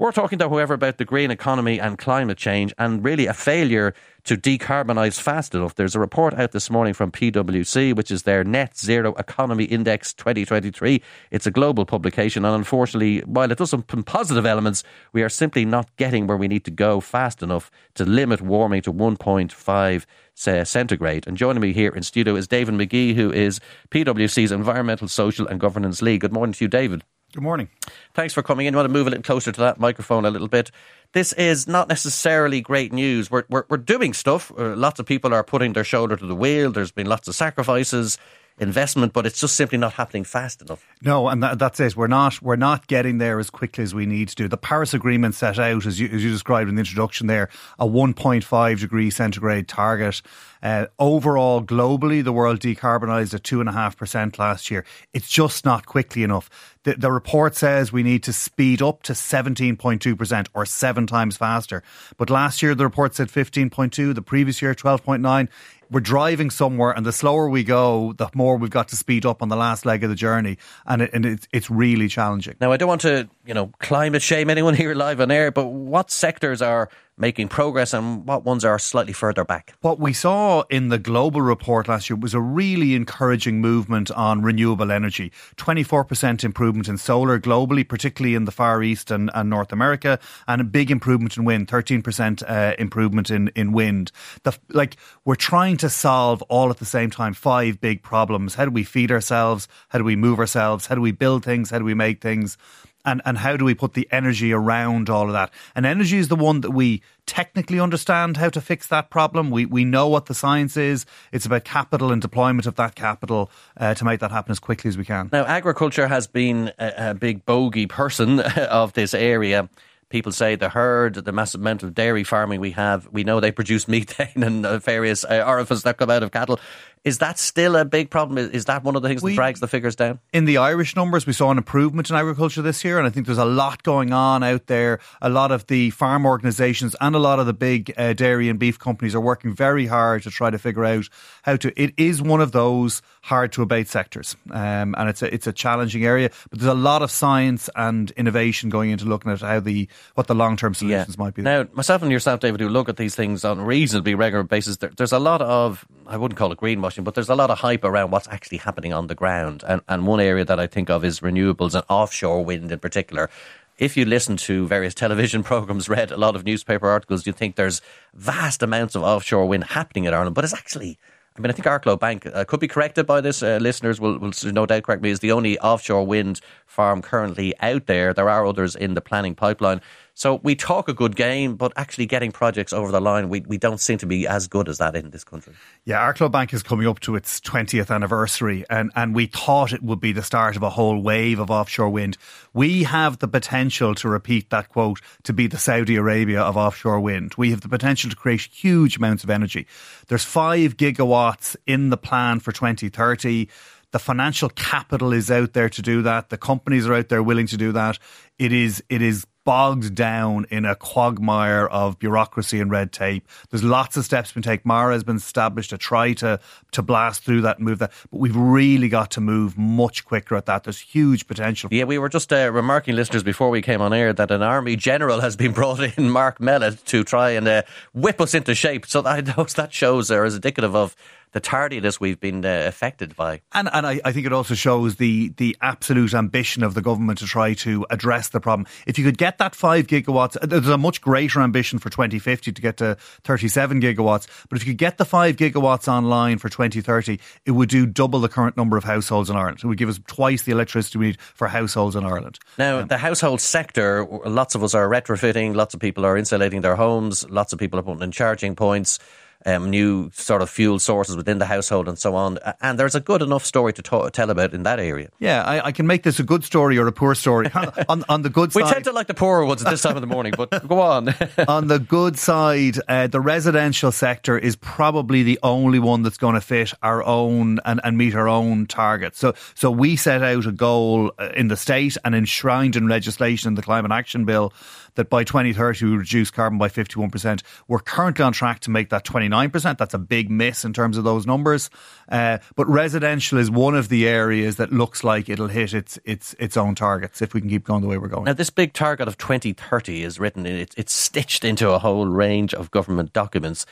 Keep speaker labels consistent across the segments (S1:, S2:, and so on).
S1: We're talking to whoever about the green economy and climate change and really a failure to decarbonise fast enough. There's a report out this morning from PwC, which is their Net Zero Economy Index 2023. It's a global publication, and unfortunately, while it does some positive elements, we are simply not getting where we need to go fast enough to limit warming to 1.5 uh, centigrade. And joining me here in studio is David McGee, who is PwC's Environmental, Social and Governance Lead. Good morning to you, David.
S2: Good morning.
S1: Thanks for coming in. You want to move a little closer to that microphone a little bit. This is not necessarily great news. We're, we're, we're doing stuff. Uh, lots of people are putting their shoulder to the wheel. There's been lots of sacrifices, investment, but it's just simply not happening fast enough.
S2: No, and that, that's it. We're not we're not getting there as quickly as we need to. The Paris Agreement set out, as you, as you described in the introduction there, a 1.5 degree centigrade target. Uh, overall, globally, the world decarbonised at 2.5% last year. It's just not quickly enough. The, the report says we need to speed up to 17.2% or seven times faster. But last year, the report said 15.2, the previous year, 12.9 we're driving somewhere, and the slower we go, the more we've got to speed up on the last leg of the journey, and, it, and it's it's really challenging.
S1: Now, I don't want to, you know, climate shame anyone here live on air, but what sectors are making progress and what ones are slightly further back?
S2: What we saw in the global report last year was a really encouraging movement on renewable energy. 24% improvement in solar globally, particularly in the Far East and, and North America, and a big improvement in wind, 13% uh, improvement in, in wind. The, like, we're trying to solve all at the same time five big problems. How do we feed ourselves? How do we move ourselves? How do we build things? How do we make things? And and how do we put the energy around all of that? And energy is the one that we technically understand how to fix that problem. We we know what the science is. It's about capital and deployment of that capital uh, to make that happen as quickly as we can.
S1: Now, agriculture has been a, a big bogey person of this area. People say the herd, the massive amount of dairy farming we have, we know they produce methane and uh, various uh, orifices that come out of cattle. Is that still a big problem? Is, is that one of the things
S2: We-
S1: that drags the figures down?
S2: In the Irish numbers, we saw an improvement in agriculture this year, and I think there's a lot going on out there. A lot of the farm organisations and a lot of the big uh, dairy and beef companies are working very hard to try to figure out how to. It is one of those hard to abate sectors, um, and it's a it's a challenging area. But there's a lot of science and innovation going into looking at how the what the long term solutions might be.
S1: Now, myself and yourself, David, who look at these things on a reasonably regular basis, there, there's a lot of, I wouldn't call it greenwashing, but there's a lot of hype around what's actually happening on the ground. And, and one area that I think of is renewables and offshore wind in particular. If you listen to various television programs, read a lot of newspaper articles, you think there's vast amounts of offshore wind happening in Ireland, but it's actually I mean, I think Arklow Bank uh, could be corrected by this. Uh, listeners will, will no doubt correct me. Is the only offshore wind farm currently out there. There are others in the planning pipeline. So we talk a good game, but actually getting projects over the line, we, we don't seem to be as good as that in this country.
S2: Yeah, Arklow Bank is coming up to its 20th anniversary, and, and we thought it would be the start of a whole wave of offshore wind. We have the potential to repeat that quote to be the Saudi Arabia of offshore wind. We have the potential to create huge amounts of energy. There's five gigawatts in the plan for 2030. The financial capital is out there to do that. The companies are out there willing to do that. It is it is bogged down in a quagmire of bureaucracy and red tape. There's lots of steps been taken. Mara has been established to try to to blast through that and move that. But we've really got to move much quicker at that. There's huge potential.
S1: Yeah, we were just uh, remarking, listeners, before we came on air, that an army general has been brought in, Mark Mellett, to try and uh, whip us into shape. So suppose that shows or is indicative of the tardiness we've been uh, affected by.
S2: And and I, I think it also shows the the absolute ambition of the government to try to address the problem. If you could get that five gigawatts, uh, there's a much greater ambition for 2050 to get to 37 gigawatts. But if you could get the five gigawatts online for 2030, it would do double the current number of households in Ireland. It would give us twice the electricity we need for households in Ireland.
S1: Now, the household sector, lots of us are retrofitting, lots of people are insulating their homes, lots of people are putting in charging points. Um, new sort of fuel sources within the household and so on. And there's a good enough story to ta- tell about in that area.
S2: Yeah, I, I can make this a good story or a poor story. on, on, on the good side.
S1: We tend to like the poorer ones at this time of the morning, but go on.
S2: on the good side, uh, the residential sector is probably the only one that's going to fit our own and, and meet our own targets. So, so we set out a goal uh, in the state and enshrined in legislation in the Climate Action Bill that by 2030 we reduce carbon by 51%. We're currently on track to make that 29%. 29%. That's a big miss in terms of those numbers. Uh, but residential is one of the areas that looks like it'll hit its its its own targets if we can keep going the way we're going.
S1: Now, this big target of 2030 is written, in, it's, it's stitched into a whole range of government documents.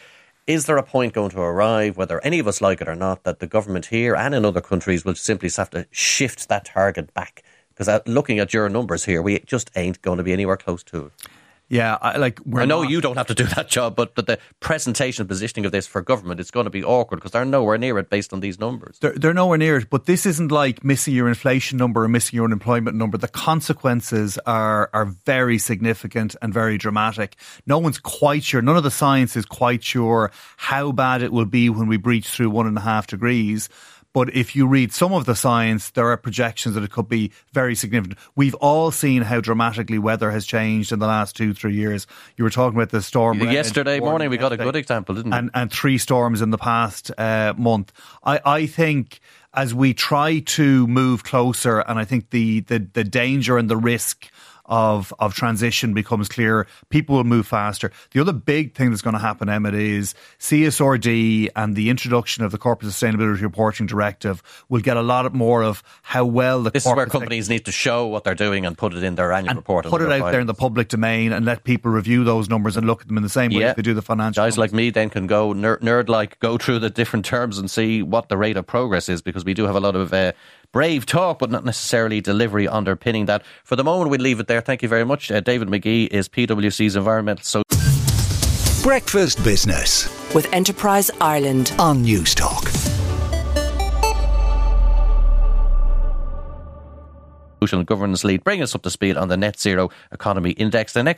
S1: Is there a point going to arrive, whether any of us like it or not, that the government here and in other countries will simply have to shift that target back? Because uh, looking at your numbers here, we just ain't going to be anywhere close to it.
S2: Yeah, I, like
S1: I know
S2: not,
S1: you don't have to do that job, but but the presentation and positioning of this for government it's going to be awkward because they're nowhere near it based on these numbers.
S2: They're, they're nowhere near it, but this isn't like missing your inflation number or missing your unemployment number. The consequences are are very significant and very dramatic. No one's quite sure. None of the science is quite sure how bad it will be when we breach through one and a half degrees. But if you read some of the science, there are projections that it could be very significant. We've all seen how dramatically weather has changed in the last two, three years. You were talking about the storm.
S1: Yesterday morning, we got a good example, didn't we?
S2: And, and three storms in the past uh, month. I, I think as we try to move closer, and I think the, the, the danger and the risk of of transition becomes clear, people will move faster. The other big thing that's going to happen, Emmet, is CSRD and the introduction of the Corporate Sustainability Reporting Directive will get a lot more of how well the.
S1: This is where companies need to show what they're doing and put it in their annual report.
S2: Put it out there in the public domain and let people review those numbers and look at them in the same way
S1: Yeah.
S2: they do the financial.
S1: Guys
S2: numbers.
S1: like me then can go nerd, nerd like go through the different terms and see what the rate of progress is because we do have a lot of uh, brave talk, but not necessarily delivery underpinning that. For the moment, we'll leave it there. Thank you very much. Uh, David McGee is PwC's environmental So-
S3: Breakfast Business
S4: with Enterprise Ireland.
S3: on Newstalk.
S1: and governance lead, bring us up to speed on the net zero economy index. The next